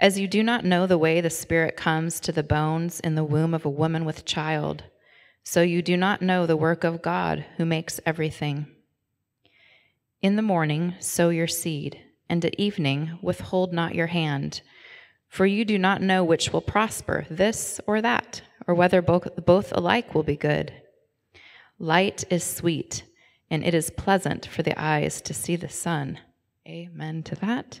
As you do not know the way the Spirit comes to the bones in the womb of a woman with child, so you do not know the work of God who makes everything. In the morning sow your seed, and at evening withhold not your hand, for you do not know which will prosper, this or that, or whether both, alike will be good. Light is sweet, and it is pleasant for the eyes to see the sun. Amen to that.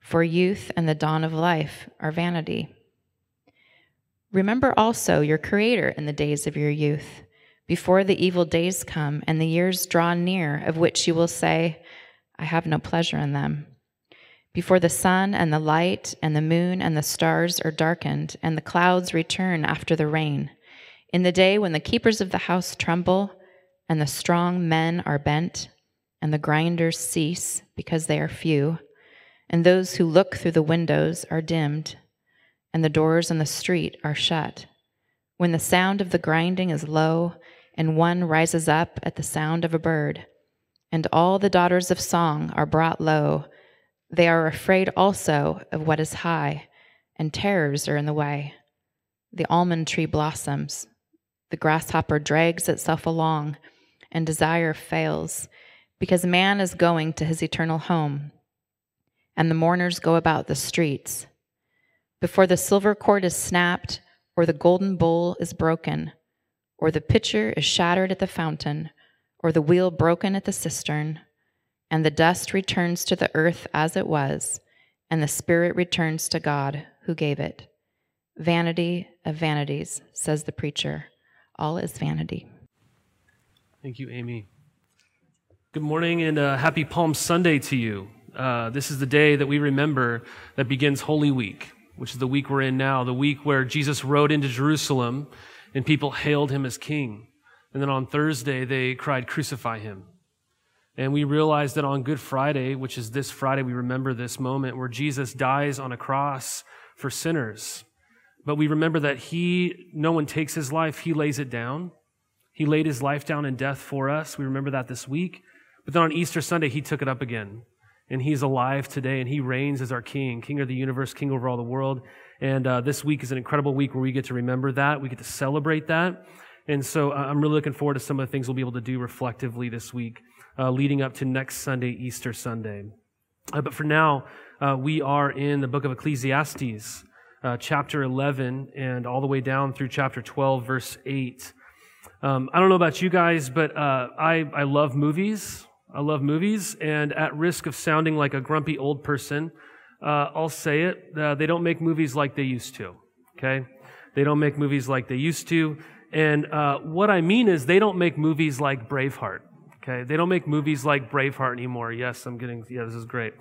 for youth and the dawn of life are vanity. Remember also your Creator in the days of your youth, before the evil days come and the years draw near, of which you will say, I have no pleasure in them. Before the sun and the light and the moon and the stars are darkened, and the clouds return after the rain, in the day when the keepers of the house tremble, and the strong men are bent, and the grinders cease because they are few and those who look through the windows are dimmed, and the doors in the street are shut. When the sound of the grinding is low, and one rises up at the sound of a bird, and all the daughters of song are brought low, they are afraid also of what is high, and terrors are in the way. The almond tree blossoms, the grasshopper drags itself along, and desire fails, because man is going to his eternal home and the mourners go about the streets. Before the silver cord is snapped, or the golden bowl is broken, or the pitcher is shattered at the fountain, or the wheel broken at the cistern, and the dust returns to the earth as it was, and the spirit returns to God who gave it. Vanity of vanities, says the preacher. All is vanity. Thank you, Amy. Good morning and uh, happy Palm Sunday to you. Uh, this is the day that we remember that begins Holy Week, which is the week we're in now, the week where Jesus rode into Jerusalem and people hailed him as king. And then on Thursday, they cried, Crucify him. And we realize that on Good Friday, which is this Friday, we remember this moment where Jesus dies on a cross for sinners. But we remember that he, no one takes his life, he lays it down. He laid his life down in death for us. We remember that this week. But then on Easter Sunday, he took it up again and he's alive today and he reigns as our king, king of the universe, king over all the world. And uh, this week is an incredible week where we get to remember that. We get to celebrate that. And so uh, I'm really looking forward to some of the things we'll be able to do reflectively this week, uh, leading up to next Sunday, Easter Sunday. Uh, but for now, uh, we are in the book of Ecclesiastes, uh, chapter 11, and all the way down through chapter 12, verse 8. Um, I don't know about you guys, but I, I love movies. I love movies, and at risk of sounding like a grumpy old person, uh, I'll say it. Uh, they don't make movies like they used to. Okay? They don't make movies like they used to. And uh, what I mean is, they don't make movies like Braveheart. Okay? They don't make movies like Braveheart anymore. Yes, I'm getting, yeah, this is great.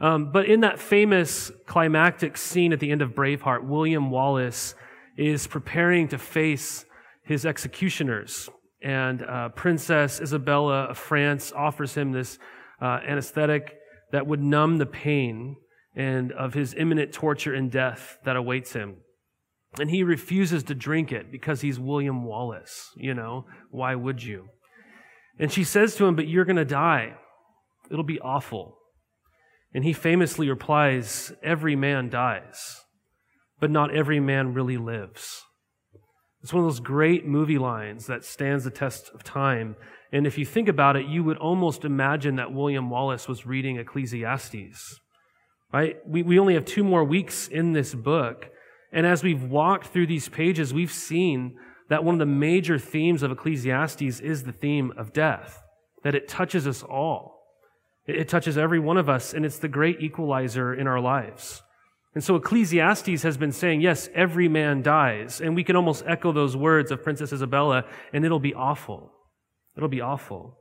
Um, but in that famous climactic scene at the end of Braveheart, William Wallace is preparing to face his executioners and uh, Princess Isabella of France offers him this uh, anesthetic that would numb the pain and of his imminent torture and death that awaits him. And he refuses to drink it because he's William Wallace. You know, why would you? And she says to him, But you're going to die. It'll be awful. And he famously replies, Every man dies, but not every man really lives. It's one of those great movie lines that stands the test of time. And if you think about it, you would almost imagine that William Wallace was reading Ecclesiastes. right? We, we only have two more weeks in this book. And as we've walked through these pages, we've seen that one of the major themes of Ecclesiastes is the theme of death, that it touches us all. It, touches every one of us, and it's the great equalizer in our lives. And so Ecclesiastes has been saying, yes, every man dies. And we can almost echo those words of Princess Isabella, and it'll be awful. It'll be awful.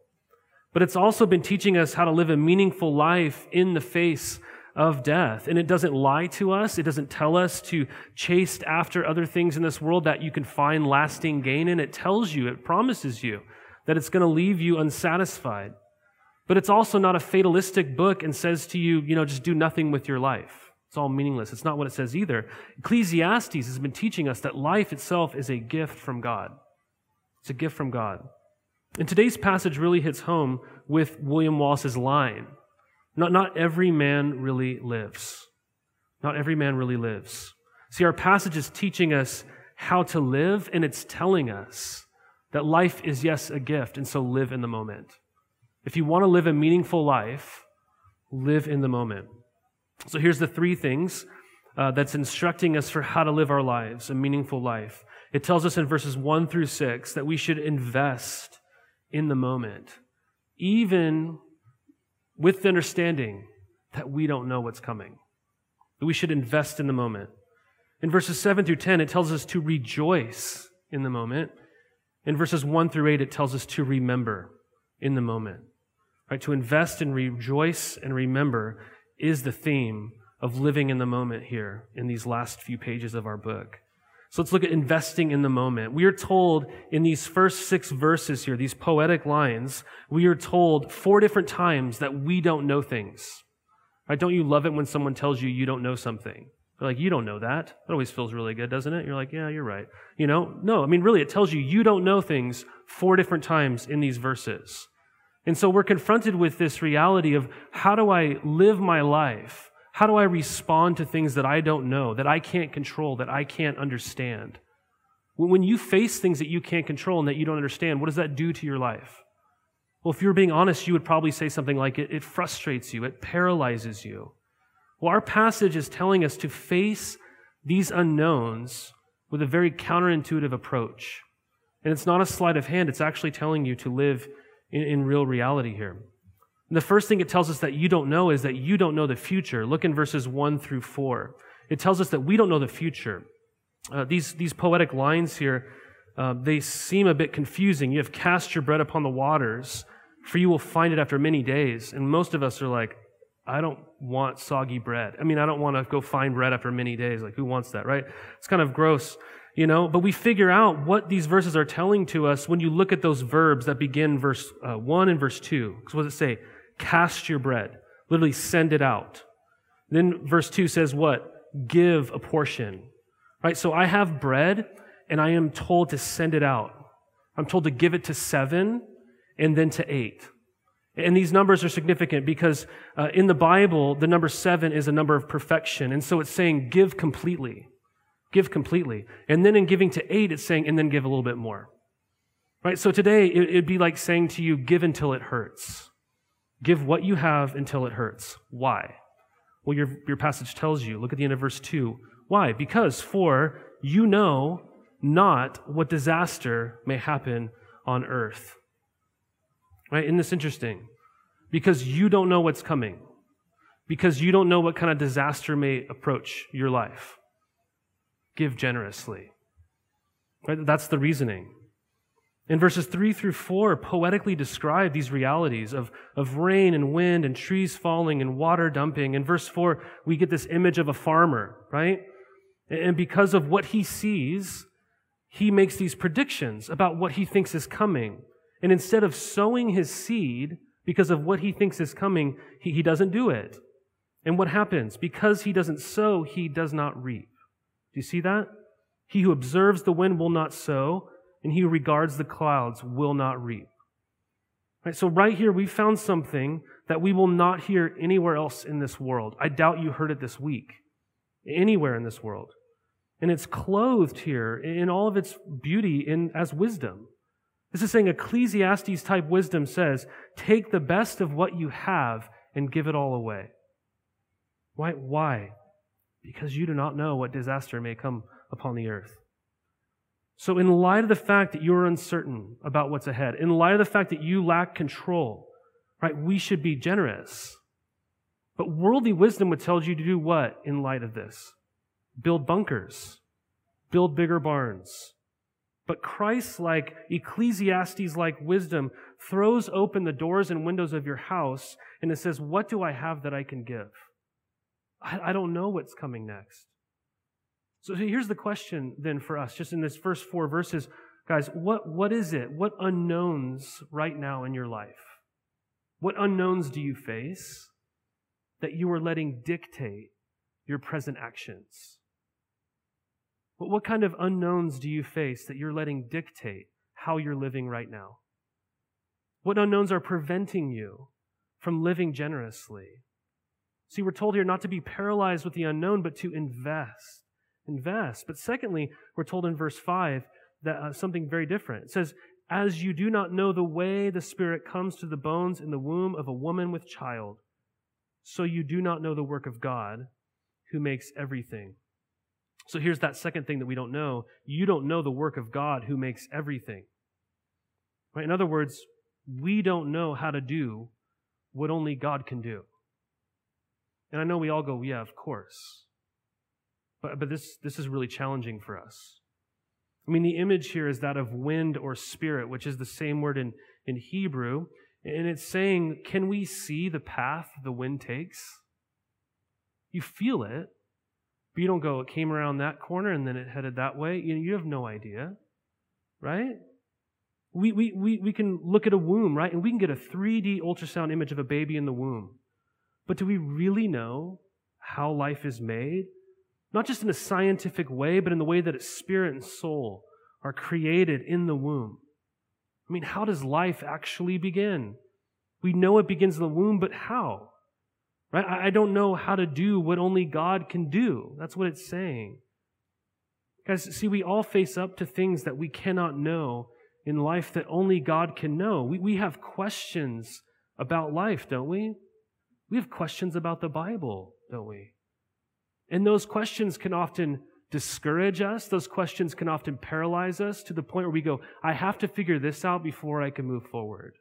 But it's also been teaching us how to live a meaningful life in the face of death. And it doesn't lie to us. It doesn't tell us to chase after other things in this world that you can find lasting gain in. It tells you, it promises you that it's going to leave you unsatisfied. But it's also not a fatalistic book and says to you, you know, just do nothing with your life. It's all meaningless. It's not what it says either. Ecclesiastes has been teaching us that life itself is a gift from God. It's a gift from God. And today's passage really hits home with William Wallace's line not, not every man really lives. Not every man really lives. See, our passage is teaching us how to live, and it's telling us that life is, yes, a gift, and so live in the moment. If you want to live a meaningful life, live in the moment. So here's the three things uh, that's instructing us for how to live our lives, a meaningful life. It tells us in verses 1 through 6 that we should invest in the moment, even with the understanding that we don't know what's coming, that we should invest in the moment. In verses 7 through 10, it tells us to rejoice in the moment. In verses 1 through 8, it tells us to remember in the moment. Right? To invest and rejoice and remember is the theme of living in the moment here in these last few pages of our book. So let's look at investing in the moment. We are told in these first six verses here, these poetic lines, we are told four different times that we don't know things. Right? Don't you love it when someone tells you you don't know something? They're like, you don't know that. That always feels really good, doesn't it? You're like, yeah, you're right. You know? No, I mean, really, it tells you you don't know things four different times in these verses. And so we're confronted with this reality of how do I live my life how do I respond to things that I don't know, that I can't control, that I can't understand? When you face things that you can't control and that you don't understand, what does that do to your life? Well, if you were being honest, you would probably say something like, it, it frustrates you, it paralyzes you. Well, our passage is telling us to face these unknowns with a very counterintuitive approach. And it's not a sleight of hand, it's actually telling you to live in, in real reality here. And the first thing it tells us that you don't know is that you don't know the future. Look in verses 1 through 4. It tells us that we don't know the future. Uh, these, these poetic lines here, uh, they seem a bit confusing. You have cast your bread upon the waters, for you will find it after many days. And most of us are like, I don't want soggy bread. I mean, I don't want to go find bread after many days. Like, who wants that, right? It's kind of gross, you know? But we figure out what these verses are telling to us when you look at those verbs that begin verse uh, 1 and verse 2. Because what does it say? Cast your bread. Literally, send it out. Then verse 2 says what? Give a portion. Right? So I have bread and I am told to send it out. I'm told to give it to seven and then to eight. And these numbers are significant because uh, in the Bible, the number seven is a number of perfection. And so it's saying give completely. Give completely. And then in giving to eight, it's saying, and then give a little bit more. Right? So today, it, it'd be like saying to you, give until it hurts. Give what you have until it hurts. Why? Well, your, your passage tells you. Look at the end of verse 2. Why? Because for you know not what disaster may happen on earth. Right? Isn't this interesting? Because you don't know what's coming. Because you don't know what kind of disaster may approach your life. Give generously. Right? That's the reasoning. In verses 3 through 4, poetically describe these realities of, of rain and wind and trees falling and water dumping. In verse 4, we get this image of a farmer, right? And because of what he sees, he makes these predictions about what he thinks is coming. And instead of sowing his seed because of what he thinks is coming, he, he doesn't do it. And what happens? Because he doesn't sow, he does not reap. Do you see that? He who observes the wind will not sow and he who regards the clouds will not reap. Right, so, right here, we found something that we will not hear anywhere else in this world. I doubt you heard it this week, anywhere in this world. And it's clothed here in all of its beauty in, as wisdom. This is saying Ecclesiastes type wisdom says, take the best of what you have and give it all away. Why? Why? Because you do not know what disaster may come upon the earth. So, in light of the fact that you're uncertain about what's ahead, in light of the fact that you lack control, right, we should be generous. But worldly wisdom would tell you to do what in light of this? Build bunkers, build bigger barns. But Christ like, Ecclesiastes like wisdom throws open the doors and windows of your house and it says, What do I have that I can give? I, I don't know what's coming next. So here's the question then for us, just in this first four verses. Guys, what, what is it? What unknowns right now in your life? What unknowns do you face that you are letting dictate your present actions? But what kind of unknowns do you face that you're letting dictate how you're living right now? What unknowns are preventing you from living generously? See, we're told here not to be paralyzed with the unknown, but to invest invest. But secondly, we're told in verse 5 that uh, something very different. It says, As you do not know the way the Spirit comes to the bones in the womb of a woman with child, so you do not know the work of God who makes everything. So here's that second thing that we don't know. You don't know the work of God who makes everything. Right? In other words, we don't know how to do what only God can do. And I know we all go, yeah, of course. But, but this, this is really challenging for us. I mean, the image here is that of wind or spirit, which is the same word in, in Hebrew. And it's saying, can we see the path the wind takes? You feel it, but you don't go, it came around that corner and then it headed that way. You, know, you have no idea, right? We, we, we, we can look at a womb, right? And we can get a 3D ultrasound image of a baby in the womb. But do we really know how life is made? Not just in a scientific way, but in the way that its spirit and soul are created in the womb. I mean, how does life actually begin? We know it begins in the womb, but how? Right? I don't know how to do what only God can do. That's what it's saying. Guys, see, we all face up to things that we cannot know in life that only God can know. We, we have questions about life, don't we? We have questions about the Bible, don't we? And those questions can often discourage us. Those questions can often paralyze us to the point where we go, I have to figure this out before I can move forward.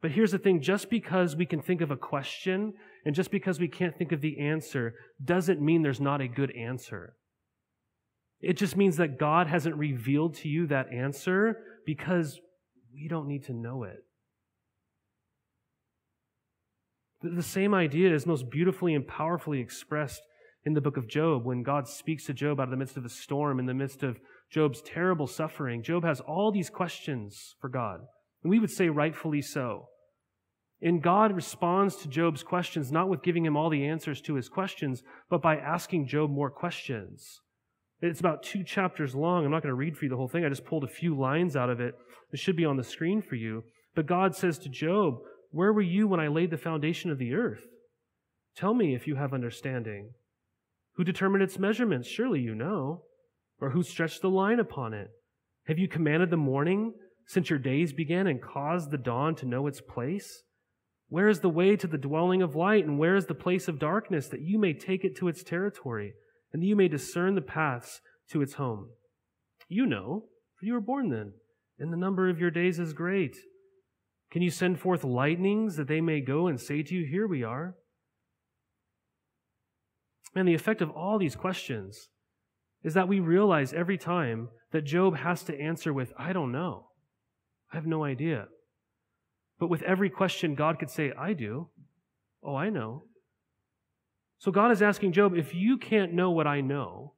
But here's the thing just because we can think of a question and just because we can't think of the answer doesn't mean there's not a good answer. It just means that God hasn't revealed to you that answer because we don't need to know it. The same idea is most beautifully and powerfully expressed in the book of Job when God speaks to Job out of the midst of a storm, in the midst of Job's terrible suffering. Job has all these questions for God. And we would say rightfully so. And God responds to Job's questions not with giving him all the answers to his questions, but by asking Job more questions. It's about two chapters long. I'm not going to read for you the whole thing. I just pulled a few lines out of it. It should be on the screen for you. But God says to Job, where were you when I laid the foundation of the earth? Tell me if you have understanding. Who determined its measurements? Surely you know. Or who stretched the line upon it? Have you commanded the morning since your days began and caused the dawn to know its place? Where is the way to the dwelling of light, and where is the place of darkness, that you may take it to its territory, and that you may discern the paths to its home? You know, for you were born then, and the number of your days is great. Can you send forth lightnings that they may go and say to you, Here we are? And the effect of all these questions is that we realize every time that Job has to answer with, I don't know. I have no idea. But with every question, God could say, I do. Oh, I know. So God is asking Job, if you can't know what I know,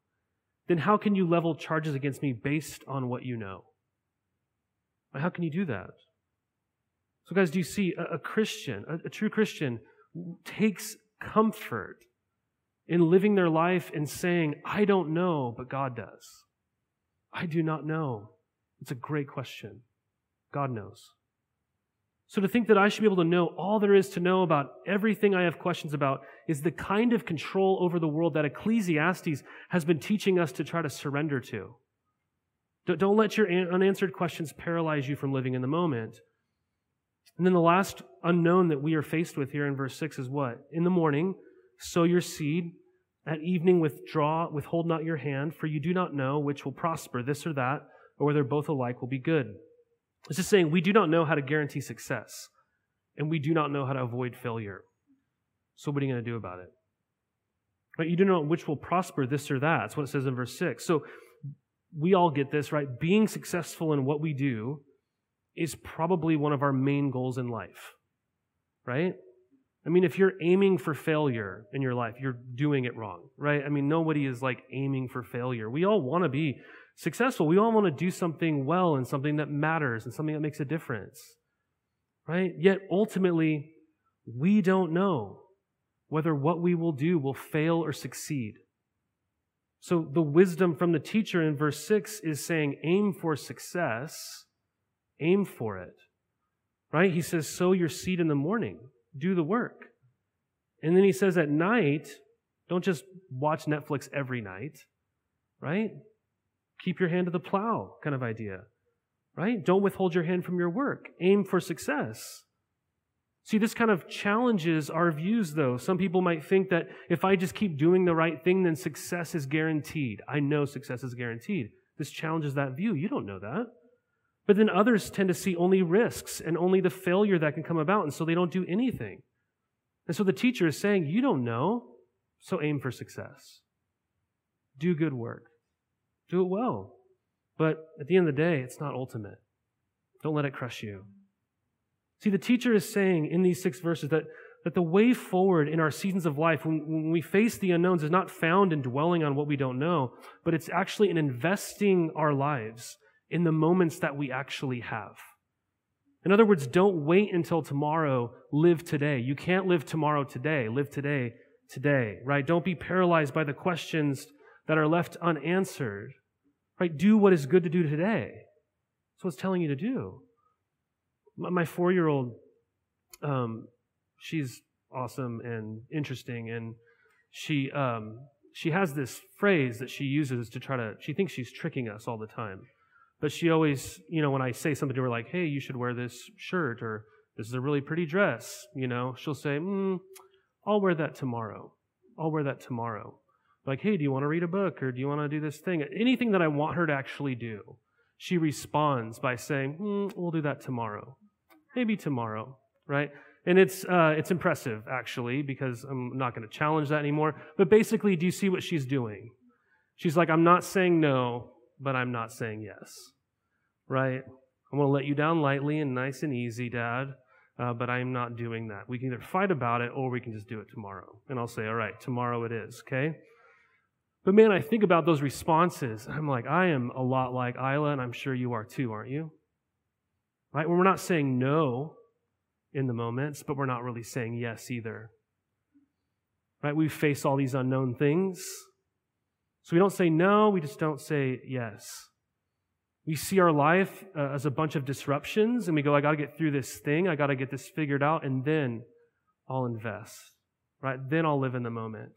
then how can you level charges against me based on what you know? How can you do that? So, guys, do you see a, a Christian, a, a true Christian, takes comfort in living their life and saying, I don't know, but God does? I do not know. It's a great question. God knows. So to think that I should be able to know all there is to know about everything I have questions about is the kind of control over the world that Ecclesiastes has been teaching us to try to surrender to. Don't let your unanswered questions paralyze you from living in the moment. And then the last unknown that we are faced with here in verse 6 is what? In the morning, sow your seed. At evening, withdraw, withhold not your hand, for you do not know which will prosper, this or that, or whether both alike will be good. It's just saying we do not know how to guarantee success, and we do not know how to avoid failure. So, what are you going to do about it? Right? You do not know which will prosper, this or that. That's what it says in verse 6. So, we all get this, right? Being successful in what we do is probably one of our main goals in life, right? I mean, if you're aiming for failure in your life, you're doing it wrong, right? I mean, nobody is like aiming for failure. We all want to be successful. We all want to do something well and something that matters and something that makes a difference, right? Yet ultimately, we don't know whether what we will do will fail or succeed. So the wisdom from the teacher in verse 6 is saying, aim for success, aim for it. Right? He says, sow your seed in the morning, do the work. And then he says, at night, don't just watch Netflix every night, right? Keep your hand to the plow kind of idea, right? Don't withhold your hand from your work. Aim for success. See, this kind of challenges our views, though. Some people might think that if I just keep doing the right thing, then success is guaranteed. I know success is guaranteed. This challenges that view. You don't know that. But then others tend to see only risks and only the failure that can come about, and so they don't do anything. And so the teacher is saying, You don't know, so aim for success. Do good work. Do it well. But at the end of the day, it's not ultimate. Don't let it crush you. See, the teacher is saying in these six verses that, that the way forward in our seasons of life, when, when we face the unknowns, is not found in dwelling on what we don't know, but it's actually in investing our lives in the moments that we actually have. In other words, don't wait until tomorrow. Live today. You can't live tomorrow today. Live today, today, right? Don't be paralyzed by the questions that are left unanswered, right? Do what is good to do today. That's what it's telling you to do my four year old, um, she's awesome and interesting, and she um, she has this phrase that she uses to try to. She thinks she's tricking us all the time, but she always, you know, when I say something to her like, "Hey, you should wear this shirt," or "This is a really pretty dress," you know, she'll say, mm, "I'll wear that tomorrow. I'll wear that tomorrow." Like, "Hey, do you want to read a book or do you want to do this thing?" Anything that I want her to actually do, she responds by saying, mm, "We'll do that tomorrow." maybe tomorrow, right? And it's, uh, it's impressive, actually, because I'm not going to challenge that anymore. But basically, do you see what she's doing? She's like, I'm not saying no, but I'm not saying yes, right? I'm going to let you down lightly and nice and easy, Dad, uh, but I'm not doing that. We can either fight about it or we can just do it tomorrow. And I'll say, all right, tomorrow it is, okay? But man, I think about those responses. I'm like, I am a lot like Isla, and I'm sure you are too, aren't you? Right? When we're not saying no in the moments, but we're not really saying yes either. Right? We face all these unknown things. So we don't say no, we just don't say yes. We see our life uh, as a bunch of disruptions and we go, I got to get through this thing. I got to get this figured out and then I'll invest. Right? Then I'll live in the moment.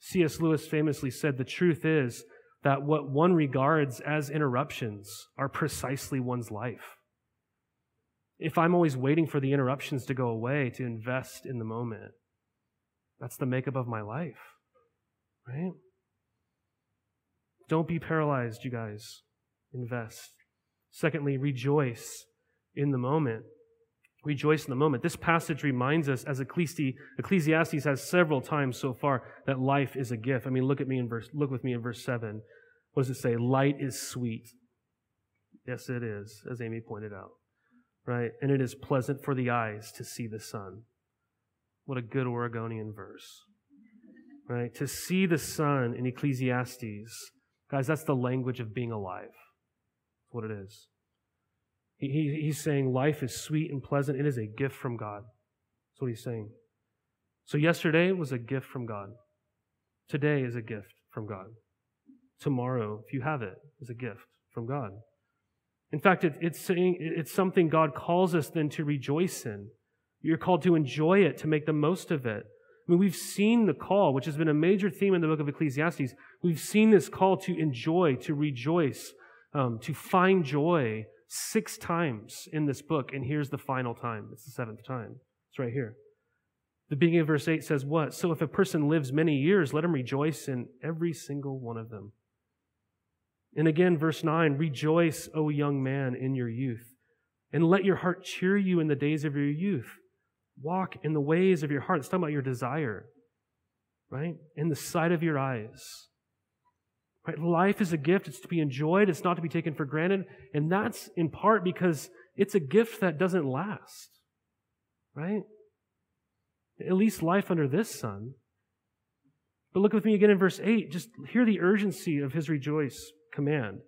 C.S. Lewis famously said, The truth is that what one regards as interruptions are precisely one's life if I'm always waiting for the interruptions to go away to invest in the moment, that's the makeup of my life, right? Don't be paralyzed, you guys. Invest. Secondly, rejoice in the moment. Rejoice in the moment. This passage reminds us, as Ecclesiastes has several times so far, that life is a gift. I mean, look at me in verse, look with me in verse 7. What does it say? Light is sweet. Yes, it is, as Amy pointed out right? And it is pleasant for the eyes to see the sun. What a good Oregonian verse, right? To see the sun in Ecclesiastes, guys, that's the language of being alive. That's what it is. He, he, he's saying life is sweet and pleasant. It is a gift from God. That's what he's saying. So yesterday was a gift from God. Today is a gift from God. Tomorrow, if you have it, is a gift from God. In fact, it, it's, saying, it's something God calls us then to rejoice in. You're called to enjoy it, to make the most of it. I mean, we've seen the call, which has been a major theme in the book of Ecclesiastes. We've seen this call to enjoy, to rejoice, um, to find joy six times in this book. And here's the final time. It's the seventh time. It's right here. The beginning of verse 8 says what? So if a person lives many years, let him rejoice in every single one of them. And again, verse 9, rejoice, O young man, in your youth, and let your heart cheer you in the days of your youth. Walk in the ways of your heart. It's talking about your desire, right? In the sight of your eyes. Right? Life is a gift. It's to be enjoyed. It's not to be taken for granted. And that's in part because it's a gift that doesn't last, right? At least life under this sun. But look with me again in verse 8. Just hear the urgency of his rejoice command.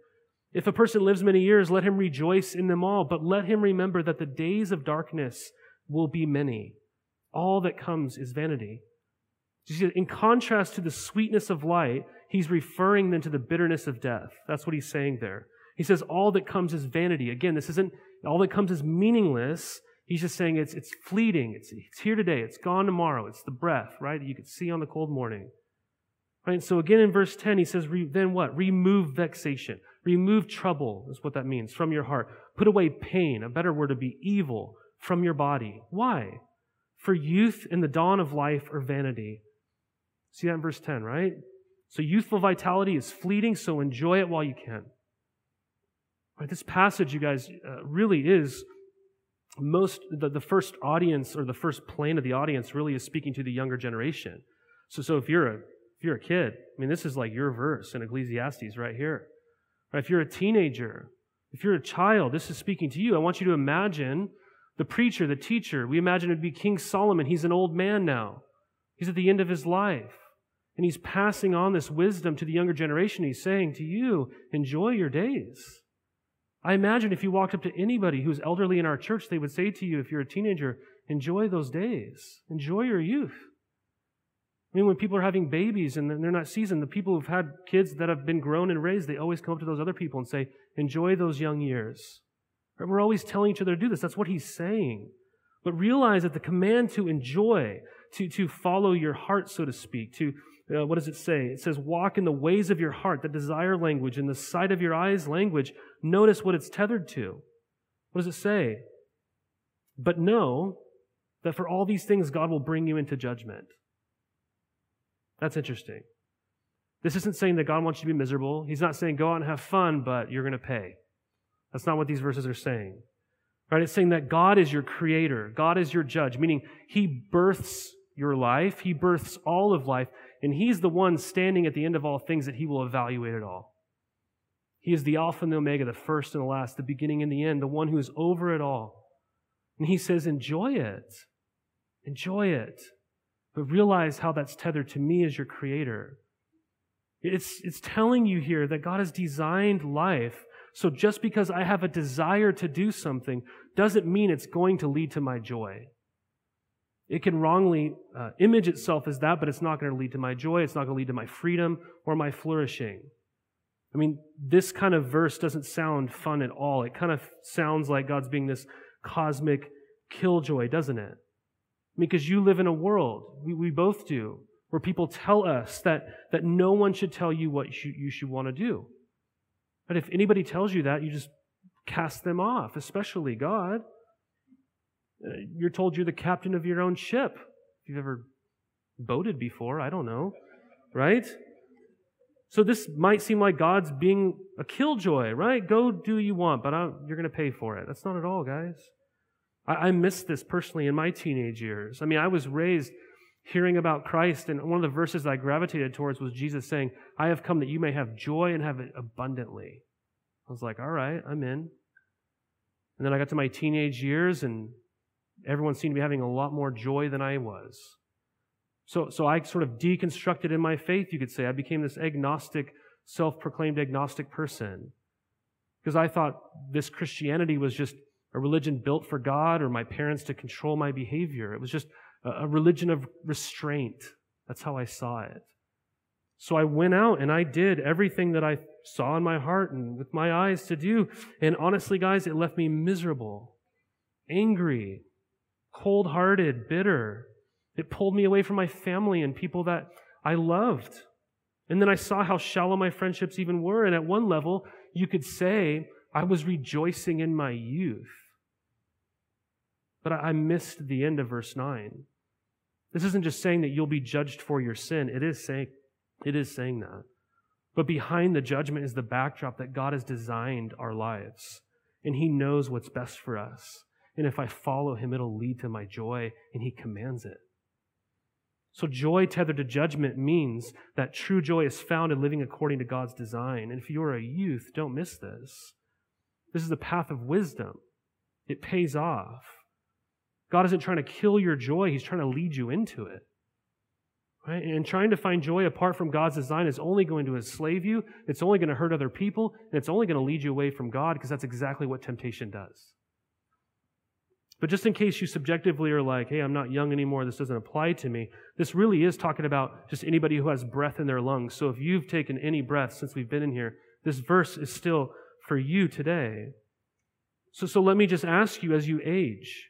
If a person lives many years, let him rejoice in them all, but let him remember that the days of darkness will be many. All that comes is vanity. In contrast to the sweetness of light, he's referring then to the bitterness of death. That's what he's saying there. He says all that comes is vanity. Again, this isn't all that comes is meaningless. He's just saying it's, it's fleeting. It's, it's here today. It's gone tomorrow. It's the breath, right? That you could see on the cold morning. Right? So again in verse 10, he says, then what? Remove vexation. Remove trouble is what that means from your heart. Put away pain. A better word would be evil from your body. Why? For youth and the dawn of life are vanity. See that in verse 10, right? So youthful vitality is fleeting, so enjoy it while you can. Right, this passage, you guys, uh, really is most the, the first audience or the first plane of the audience really is speaking to the younger generation. So, so if you're a if you're a kid, I mean, this is like your verse in Ecclesiastes right here. Right? If you're a teenager, if you're a child, this is speaking to you. I want you to imagine the preacher, the teacher. We imagine it'd be King Solomon. He's an old man now. He's at the end of his life. And he's passing on this wisdom to the younger generation. He's saying to you, enjoy your days. I imagine if you walked up to anybody who's elderly in our church, they would say to you, if you're a teenager, enjoy those days. Enjoy your youth. I mean, when people are having babies and they're not seasoned, the people who've had kids that have been grown and raised, they always come up to those other people and say, enjoy those young years. We're always telling each other to do this. That's what he's saying. But realize that the command to enjoy, to, to follow your heart, so to speak, to, uh, what does it say? It says, walk in the ways of your heart, the desire language, in the sight of your eyes language. Notice what it's tethered to. What does it say? But know that for all these things, God will bring you into judgment. That's interesting. This isn't saying that God wants you to be miserable. He's not saying go out and have fun, but you're going to pay. That's not what these verses are saying. Right? It's saying that God is your creator. God is your judge, meaning He births your life. He births all of life. And He's the one standing at the end of all things that He will evaluate it all. He is the Alpha and the Omega, the first and the last, the beginning and the end, the one who is over it all. And He says, enjoy it. Enjoy it. But realize how that's tethered to me as your creator. It's, it's telling you here that God has designed life. So just because I have a desire to do something doesn't mean it's going to lead to my joy. It can wrongly uh, image itself as that, but it's not going to lead to my joy. It's not going to lead to my freedom or my flourishing. I mean, this kind of verse doesn't sound fun at all. It kind of sounds like God's being this cosmic killjoy, doesn't it? Because you live in a world, we, we both do, where people tell us that, that no one should tell you what you you should want to do. But if anybody tells you that, you just cast them off, especially God. Uh, you're told you're the captain of your own ship. If you've ever boated before, I don't know, right? So this might seem like God's being a killjoy, right? Go do what you want, but I'm, you're going to pay for it. That's not at all, guys. I, I missed this personally in my teenage years. I mean, I was raised hearing about Christ, and one of the verses I gravitated towards was Jesus saying, I have come that you may have joy and have it abundantly. I was like, all right, I'm in. And then I got to my teenage years, and everyone seemed to be having a lot more joy than I was. So, so I sort of deconstructed in my faith, you could say. I became this agnostic, self proclaimed agnostic person. Because I thought this Christianity was just a religion built for God or my parents to control my behavior. It was just a religion of restraint. That's how I saw it. So I went out and I did everything that I saw in my heart and with my eyes to do. And honestly, guys, it left me miserable, angry, cold hearted, bitter. It pulled me away from my family and people that I loved. And then I saw how shallow my friendships even were. And at one level, you could say I was rejoicing in my youth. But I missed the end of verse 9. This isn't just saying that you'll be judged for your sin. It is saying, it is saying that. But behind the judgment is the backdrop that God has designed our lives. And He knows what's best for us. And if I follow Him, it'll lead to my joy, and He commands it. So, joy tethered to judgment means that true joy is found in living according to God's design. And if you're a youth, don't miss this. This is the path of wisdom, it pays off. God isn't trying to kill your joy, He's trying to lead you into it. Right? And trying to find joy apart from God's design is only going to enslave you, it's only going to hurt other people, and it's only going to lead you away from God because that's exactly what temptation does. But just in case you subjectively are like, hey, I'm not young anymore, this doesn't apply to me, this really is talking about just anybody who has breath in their lungs. So if you've taken any breath since we've been in here, this verse is still for you today. So, so let me just ask you as you age,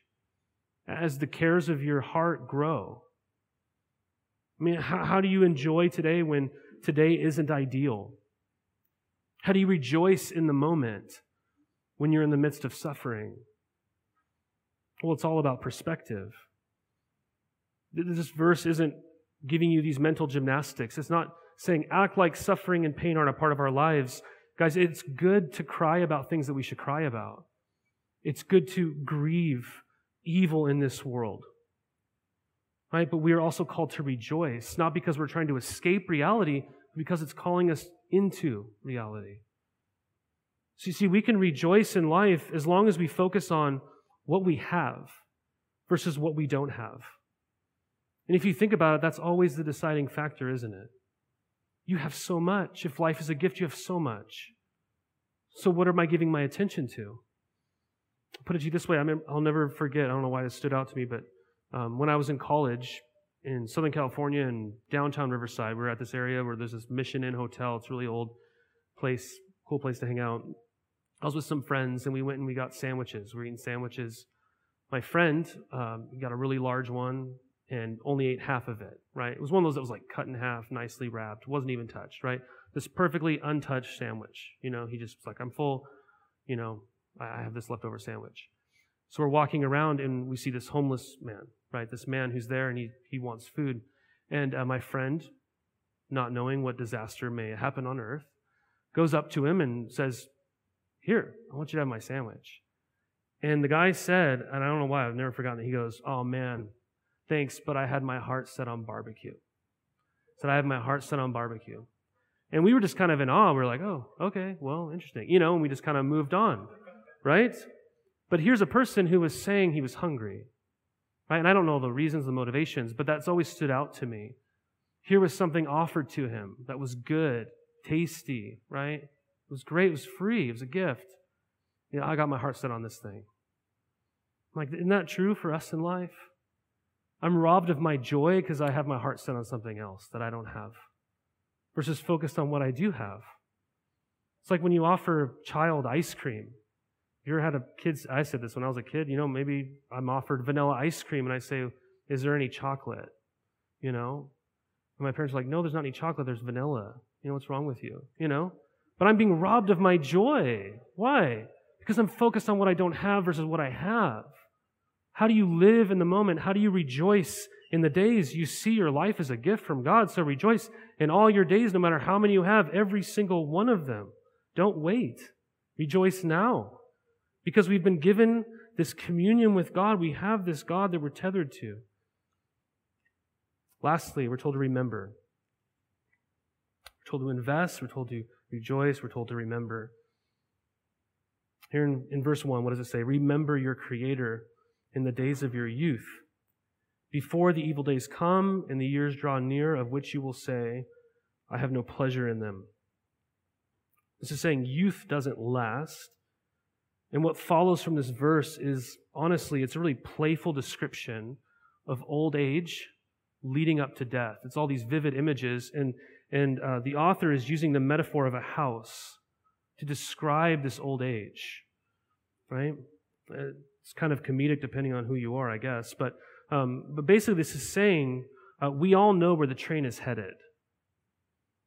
as the cares of your heart grow, I mean, how, how do you enjoy today when today isn't ideal? How do you rejoice in the moment when you're in the midst of suffering? Well, it's all about perspective. This verse isn't giving you these mental gymnastics. It's not saying act like suffering and pain aren't a part of our lives. Guys, it's good to cry about things that we should cry about. It's good to grieve evil in this world. Right? But we are also called to rejoice, not because we're trying to escape reality, but because it's calling us into reality. So you see, we can rejoice in life as long as we focus on what we have versus what we don't have. And if you think about it, that's always the deciding factor, isn't it? You have so much. If life is a gift, you have so much. So what am I giving my attention to? I'll put it to you this way. I will never forget. I don't know why this stood out to me, but um, when I was in college in Southern California in downtown Riverside, we are at this area where there's this Mission Inn hotel. It's a really old place, cool place to hang out. I was with some friends and we went and we got sandwiches. We were eating sandwiches. My friend um, got a really large one and only ate half of it, right? It was one of those that was like cut in half, nicely wrapped, wasn't even touched, right? This perfectly untouched sandwich. You know, he just was like, I'm full, you know, I have this leftover sandwich. So we're walking around and we see this homeless man, right? This man who's there and he, he wants food. And uh, my friend, not knowing what disaster may happen on earth, goes up to him and says, here, I want you to have my sandwich. And the guy said, and I don't know why, I've never forgotten it. He goes, Oh man, thanks, but I had my heart set on barbecue. Said, I have my heart set on barbecue. And we were just kind of in awe. We are like, Oh, okay, well, interesting. You know, and we just kind of moved on, right? But here's a person who was saying he was hungry, right? And I don't know the reasons, the motivations, but that's always stood out to me. Here was something offered to him that was good, tasty, right? It was great. It was free. It was a gift. You know, I got my heart set on this thing. I'm like, isn't that true for us in life? I'm robbed of my joy because I have my heart set on something else that I don't have versus focused on what I do have. It's like when you offer a child ice cream. You ever had a kid's, I said this when I was a kid, you know, maybe I'm offered vanilla ice cream and I say, is there any chocolate? You know? And my parents are like, no, there's not any chocolate, there's vanilla. You know, what's wrong with you? You know? but I'm being robbed of my joy. Why? Because I'm focused on what I don't have versus what I have. How do you live in the moment? How do you rejoice in the days you see your life as a gift from God? So rejoice in all your days, no matter how many you have, every single one of them. Don't wait. Rejoice now. Because we've been given this communion with God. We have this God that we're tethered to. Lastly, we're told to remember. We're told to invest. We're told to rejoice. We're told to remember. Here in, in verse 1, what does it say? Remember your Creator in the days of your youth, before the evil days come and the years draw near, of which you will say, I have no pleasure in them. This is saying youth doesn't last. And what follows from this verse is honestly, it's a really playful description of old age leading up to death. It's all these vivid images. And and uh, the author is using the metaphor of a house to describe this old age, right? It's kind of comedic depending on who you are, I guess. But, um, but basically, this is saying uh, we all know where the train is headed.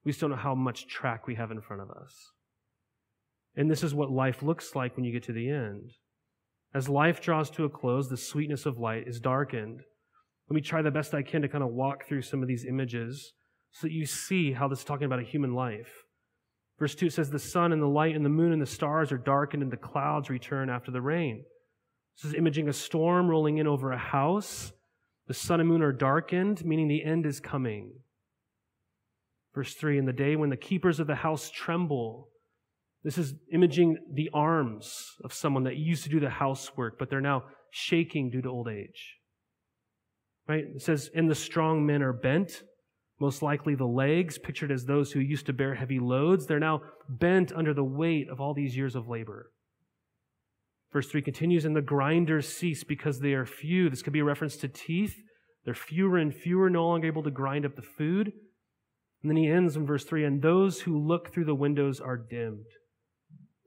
We just don't know how much track we have in front of us. And this is what life looks like when you get to the end. As life draws to a close, the sweetness of light is darkened. Let me try the best I can to kind of walk through some of these images so that you see how this is talking about a human life. Verse 2 says, The sun and the light and the moon and the stars are darkened and the clouds return after the rain. This is imaging a storm rolling in over a house. The sun and moon are darkened, meaning the end is coming. Verse 3 In the day when the keepers of the house tremble, this is imaging the arms of someone that used to do the housework, but they're now shaking due to old age. Right? It says, and the strong men are bent, most likely the legs, pictured as those who used to bear heavy loads. They're now bent under the weight of all these years of labor. Verse 3 continues, and the grinders cease because they are few. This could be a reference to teeth. They're fewer and fewer, no longer able to grind up the food. And then he ends in verse 3 and those who look through the windows are dimmed.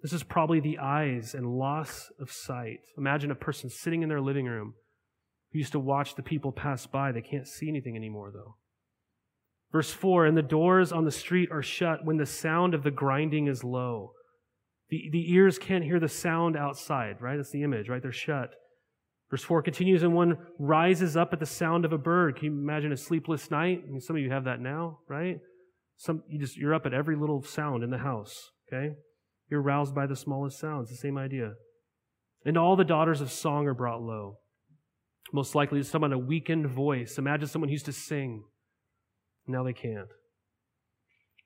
This is probably the eyes and loss of sight. Imagine a person sitting in their living room who used to watch the people pass by. They can't see anything anymore, though. Verse 4 And the doors on the street are shut when the sound of the grinding is low. The, the ears can't hear the sound outside, right? That's the image, right? They're shut. Verse 4 continues, and one rises up at the sound of a bird. Can you imagine a sleepless night? I mean, some of you have that now, right? Some, you just, you're up at every little sound in the house, okay? You're roused by the smallest sounds. The same idea. And all the daughters of song are brought low. Most likely it's someone a weakened voice. Imagine someone who used to sing. Now they can't.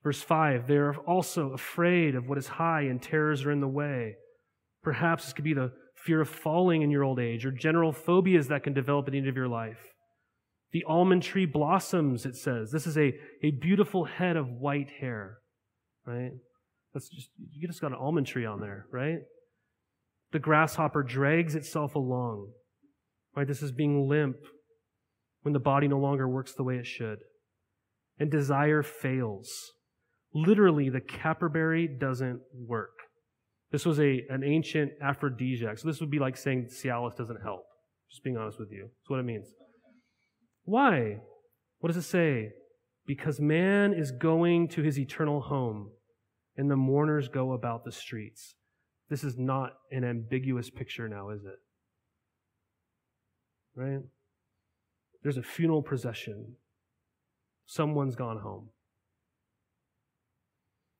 Verse 5, they are also afraid of what is high and terrors are in the way. Perhaps this could be the fear of falling in your old age or general phobias that can develop at the end of your life. The almond tree blossoms, it says. This is a, a beautiful head of white hair, right? That's just, you just got an almond tree on there, right? The grasshopper drags itself along, right? This is being limp when the body no longer works the way it should. And desire fails. Literally, the caperberry doesn't work. This was a, an ancient aphrodisiac. So this would be like saying Cialis doesn't help. Just being honest with you. That's what it means. Why? What does it say? Because man is going to his eternal home and the mourners go about the streets. This is not an ambiguous picture now, is it? Right? There's a funeral procession. Someone's gone home.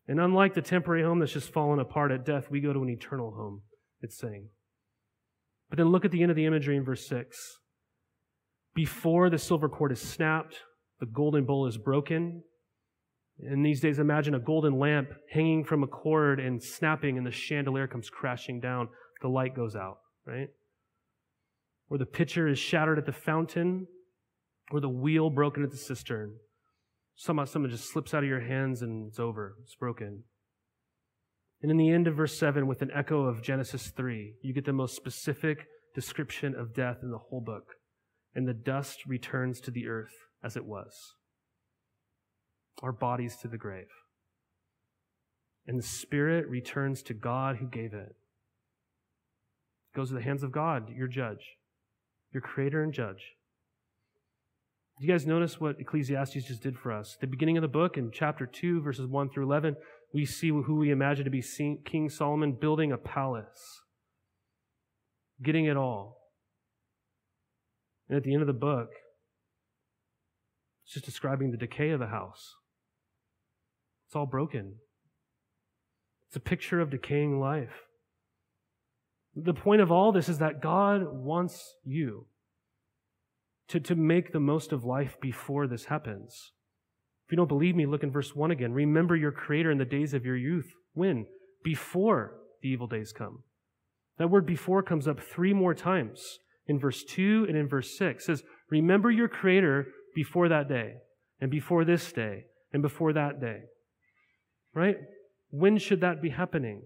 And unlike the temporary home that's just fallen apart at death, we go to an eternal home, it's saying. But then look at the end of the imagery in verse 6. Before the silver cord is snapped, the golden bowl is broken, in these days, imagine a golden lamp hanging from a cord and snapping, and the chandelier comes crashing down. The light goes out, right? Or the pitcher is shattered at the fountain, or the wheel broken at the cistern. Somehow, someone just slips out of your hands and it's over. It's broken. And in the end of verse 7, with an echo of Genesis 3, you get the most specific description of death in the whole book. And the dust returns to the earth as it was our bodies to the grave. And the spirit returns to God who gave it. it goes to the hands of God, your judge, your creator and judge. Do you guys notice what Ecclesiastes just did for us? the beginning of the book, in chapter 2, verses 1 through 11, we see who we imagine to be King Solomon building a palace, getting it all. And at the end of the book, it's just describing the decay of the house. It's all broken. It's a picture of decaying life. The point of all this is that God wants you to, to make the most of life before this happens. If you don't believe me, look in verse 1 again. Remember your Creator in the days of your youth. When? Before the evil days come. That word before comes up three more times in verse 2 and in verse 6. It says, Remember your Creator before that day, and before this day, and before that day. Right? When should that be happening?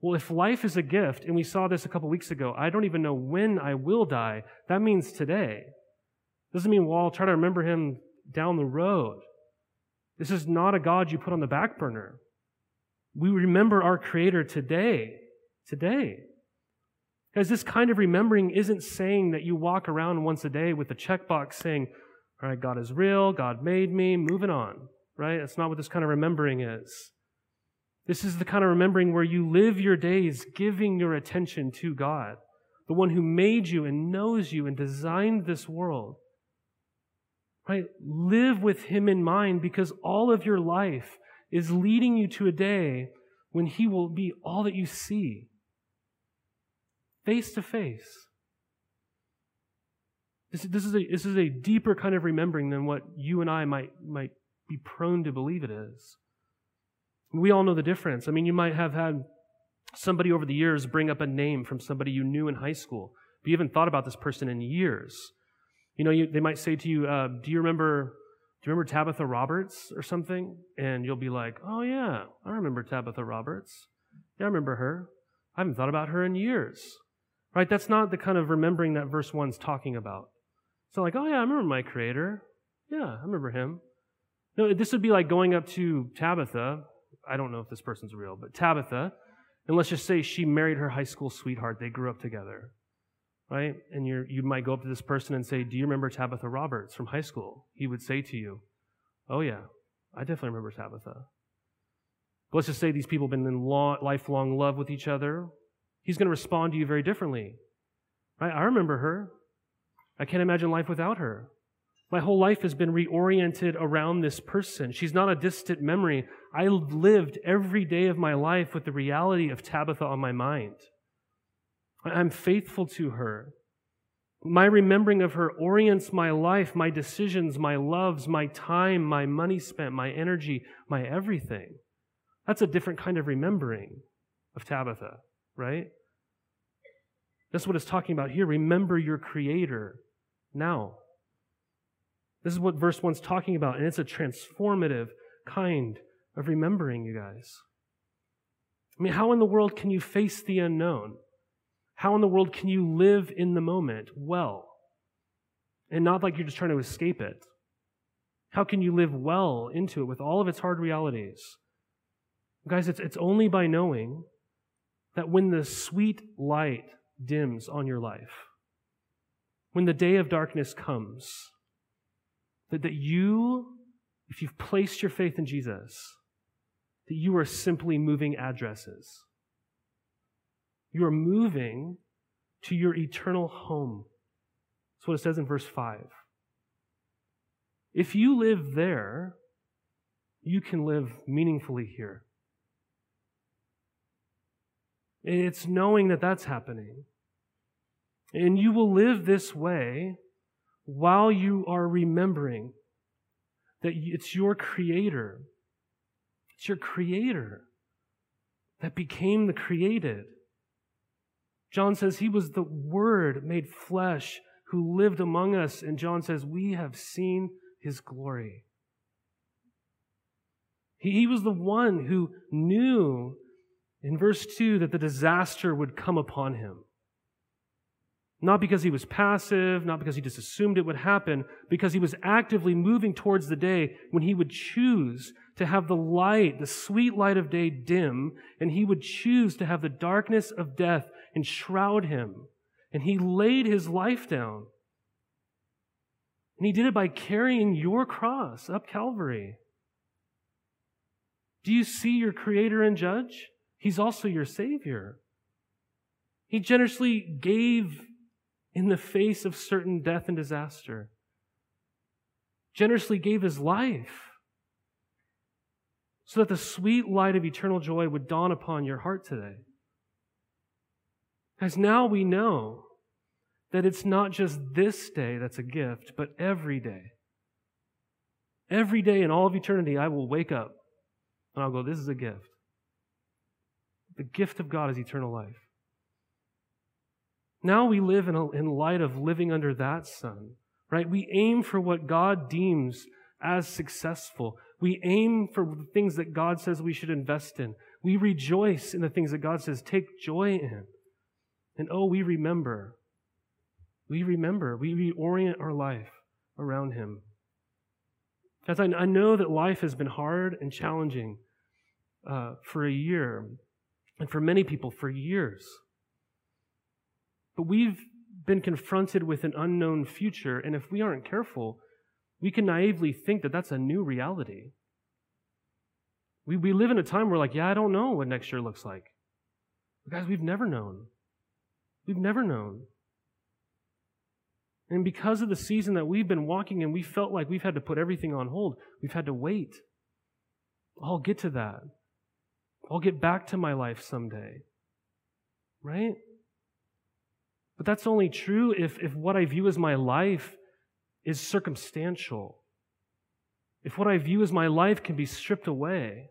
Well, if life is a gift, and we saw this a couple weeks ago, I don't even know when I will die. That means today. Doesn't mean, well, I'll try to remember him down the road. This is not a God you put on the back burner. We remember our Creator today. Today. Because this kind of remembering isn't saying that you walk around once a day with a checkbox saying, all right, God is real, God made me, moving on right? That's not what this kind of remembering is. This is the kind of remembering where you live your days giving your attention to God, the one who made you and knows you and designed this world. Right? Live with him in mind because all of your life is leading you to a day when he will be all that you see. Face to face. This, this, is a, this is a deeper kind of remembering than what you and I might, might be prone to believe it is. We all know the difference. I mean, you might have had somebody over the years bring up a name from somebody you knew in high school, but you haven't thought about this person in years. You know, you, they might say to you, uh, "Do you remember? Do you remember Tabitha Roberts or something?" And you'll be like, "Oh yeah, I remember Tabitha Roberts. Yeah, I remember her. I haven't thought about her in years." Right? That's not the kind of remembering that verse one's talking about. It's not like, "Oh yeah, I remember my Creator. Yeah, I remember him." No, this would be like going up to Tabitha. I don't know if this person's real, but Tabitha, and let's just say she married her high school sweetheart. They grew up together right? And you you might go up to this person and say, Do you remember Tabitha Roberts from high school? He would say to you, Oh, yeah, I definitely remember Tabitha. But let's just say these people have been in long, lifelong love with each other. He's going to respond to you very differently. Right? I remember her. I can't imagine life without her. My whole life has been reoriented around this person. She's not a distant memory. I lived every day of my life with the reality of Tabitha on my mind. I'm faithful to her. My remembering of her orients my life, my decisions, my loves, my time, my money spent, my energy, my everything. That's a different kind of remembering of Tabitha, right? That's what it's talking about here. Remember your Creator now. This is what verse 1's talking about, and it's a transformative kind of remembering, you guys. I mean, how in the world can you face the unknown? How in the world can you live in the moment well and not like you're just trying to escape it? How can you live well into it with all of its hard realities? Guys, it's, it's only by knowing that when the sweet light dims on your life, when the day of darkness comes, that, that you, if you've placed your faith in Jesus, that you are simply moving addresses. You are moving to your eternal home. That's what it says in verse 5. If you live there, you can live meaningfully here. It's knowing that that's happening. And you will live this way while you are remembering that it's your Creator. It's your Creator that became the created. John says he was the Word made flesh who lived among us. And John says, We have seen his glory. He, he was the one who knew in verse 2 that the disaster would come upon him. Not because he was passive, not because he just assumed it would happen, because he was actively moving towards the day when he would choose to have the light, the sweet light of day dim, and he would choose to have the darkness of death enshroud him. And he laid his life down. And he did it by carrying your cross up Calvary. Do you see your creator and judge? He's also your savior. He generously gave in the face of certain death and disaster, generously gave his life so that the sweet light of eternal joy would dawn upon your heart today. As now we know that it's not just this day that's a gift, but every day. Every day in all of eternity, I will wake up and I'll go, This is a gift. The gift of God is eternal life. Now we live in, a, in light of living under that sun, right? We aim for what God deems as successful. We aim for the things that God says we should invest in. We rejoice in the things that God says take joy in. And oh, we remember. We remember. We reorient our life around Him. As I, I know that life has been hard and challenging uh, for a year, and for many people for years. But we've been confronted with an unknown future, and if we aren't careful, we can naively think that that's a new reality. We, we live in a time where, like, yeah, I don't know what next year looks like. But guys, we've never known. We've never known. And because of the season that we've been walking in, we felt like we've had to put everything on hold. We've had to wait. I'll get to that. I'll get back to my life someday. Right? But that's only true if, if what I view as my life is circumstantial. If what I view as my life can be stripped away.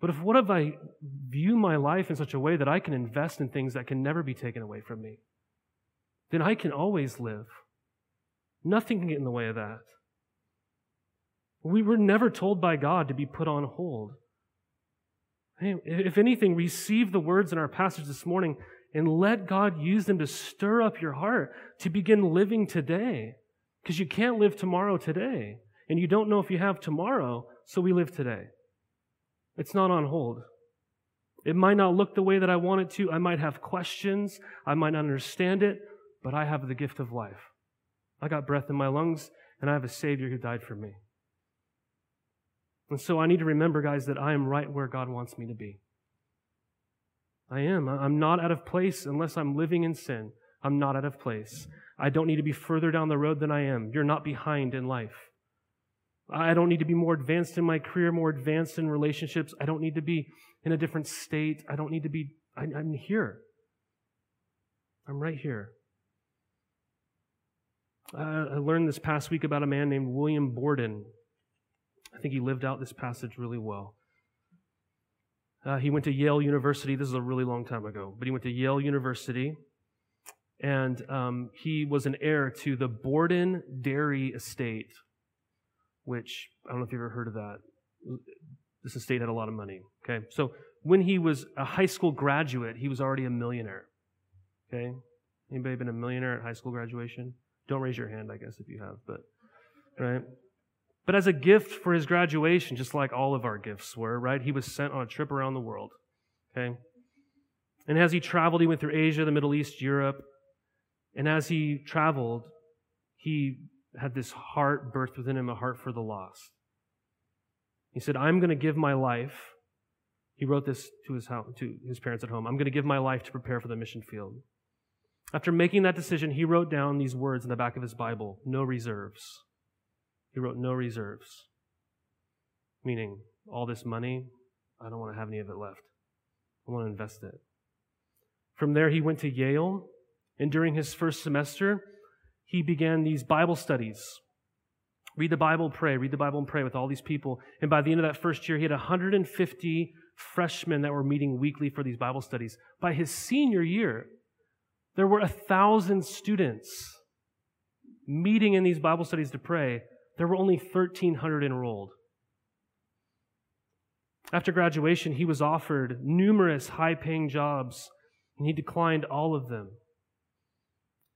But if what if I view my life in such a way that I can invest in things that can never be taken away from me? then I can always live. Nothing can get in the way of that. We were never told by God to be put on hold. If anything, receive the words in our passage this morning and let God use them to stir up your heart to begin living today. Because you can't live tomorrow today. And you don't know if you have tomorrow, so we live today. It's not on hold. It might not look the way that I want it to. I might have questions. I might not understand it but I have the gift of life. I got breath in my lungs, and I have a Savior who died for me. And so I need to remember, guys, that I am right where God wants me to be. I am. I'm not out of place unless I'm living in sin. I'm not out of place. I don't need to be further down the road than I am. You're not behind in life. I don't need to be more advanced in my career, more advanced in relationships. I don't need to be in a different state. I don't need to be, I, am here. I'm right here. I learned this past week about a man named William Borden. I think he lived out this passage really well. Uh, he went to Yale University. This is a really long time ago, but he went to Yale University, and um, he was an heir to the Borden Dairy Estate, which I don't know if you've ever heard of that. This estate had a lot of money. Okay, so when he was a high school graduate, he was already a millionaire. Okay, anybody been a millionaire at high school graduation? Don't raise your hand, I guess, if you have, but, right? But as a gift for his graduation, just like all of our gifts were, right? He was sent on a trip around the world, okay? And as he traveled, he went through Asia, the Middle East, Europe. And as he traveled, he had this heart birthed within him, a heart for the lost. He said, I'm going to give my life. He wrote this to his, house, to his parents at home. I'm going to give my life to prepare for the mission field. After making that decision, he wrote down these words in the back of his Bible no reserves. He wrote no reserves. Meaning, all this money, I don't want to have any of it left. I want to invest it. From there, he went to Yale, and during his first semester, he began these Bible studies. Read the Bible, pray, read the Bible and pray with all these people. And by the end of that first year, he had 150 freshmen that were meeting weekly for these Bible studies. By his senior year, there were a thousand students meeting in these Bible studies to pray. There were only 1,300 enrolled. After graduation, he was offered numerous high paying jobs, and he declined all of them.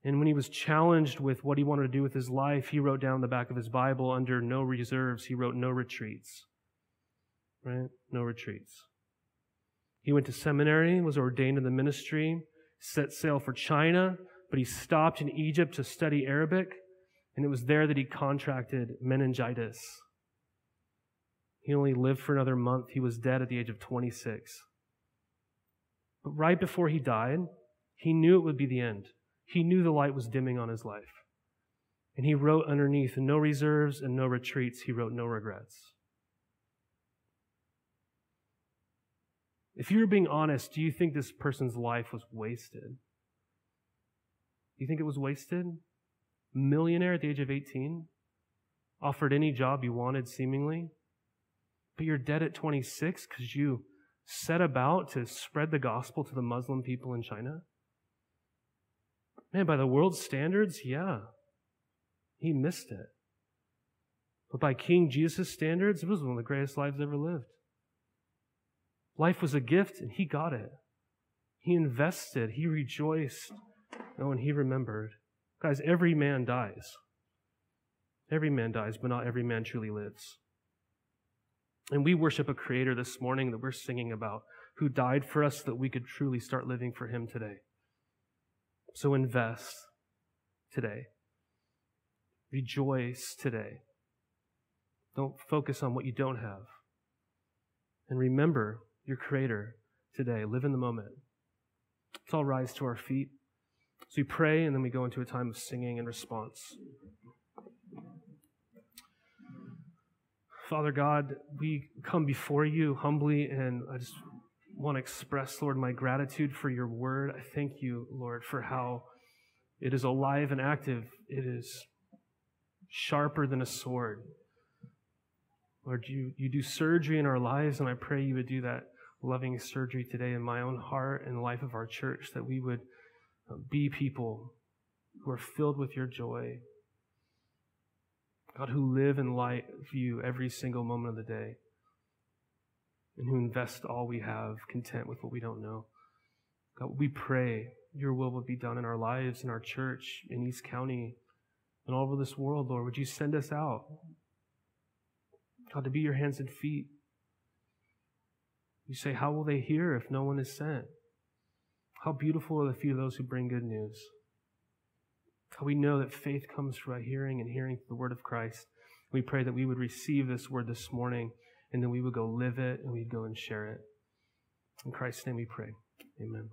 And when he was challenged with what he wanted to do with his life, he wrote down the back of his Bible under no reserves, he wrote no retreats. Right? No retreats. He went to seminary, was ordained in the ministry, set sail for China, but he stopped in Egypt to study Arabic, and it was there that he contracted meningitis. He only lived for another month. He was dead at the age of 26. But right before he died, he knew it would be the end. He knew the light was dimming on his life. And he wrote underneath, no reserves and no retreats. He wrote no regrets. If you were being honest, do you think this person's life was wasted? Do you think it was wasted? Millionaire at the age of 18? Offered any job you wanted, seemingly? But you're dead at 26 because you set about to spread the gospel to the Muslim people in China? Man, by the world's standards, yeah. He missed it. But by King Jesus' standards, it was one of the greatest lives ever lived. Life was a gift and he got it. He invested, he rejoiced. Oh, and he remembered. Guys, every man dies. Every man dies, but not every man truly lives. And we worship a creator this morning that we're singing about who died for us so that we could truly start living for him today. So invest today. Rejoice today. Don't focus on what you don't have. And remember your Creator today. Live in the moment. Let's all rise to our feet. So we pray and then we go into a time of singing and response. Father God, we come before you humbly and I just want to express, Lord, my gratitude for your word. I thank you, Lord, for how it is alive and active. It is sharper than a sword. Lord, you, you do surgery in our lives, and I pray you would do that loving surgery today in my own heart and life of our church, that we would be people who are filled with your joy. God, who live in light of you every single moment of the day and who invest all we have content with what we don't know. God, we pray your will would be done in our lives, in our church, in East County, and all over this world, Lord. Would you send us out? God, to be your hands and feet. You say, How will they hear if no one is sent? How beautiful are the feet of those who bring good news. How we know that faith comes by hearing and hearing the word of Christ. We pray that we would receive this word this morning and then we would go live it and we'd go and share it. In Christ's name we pray. Amen.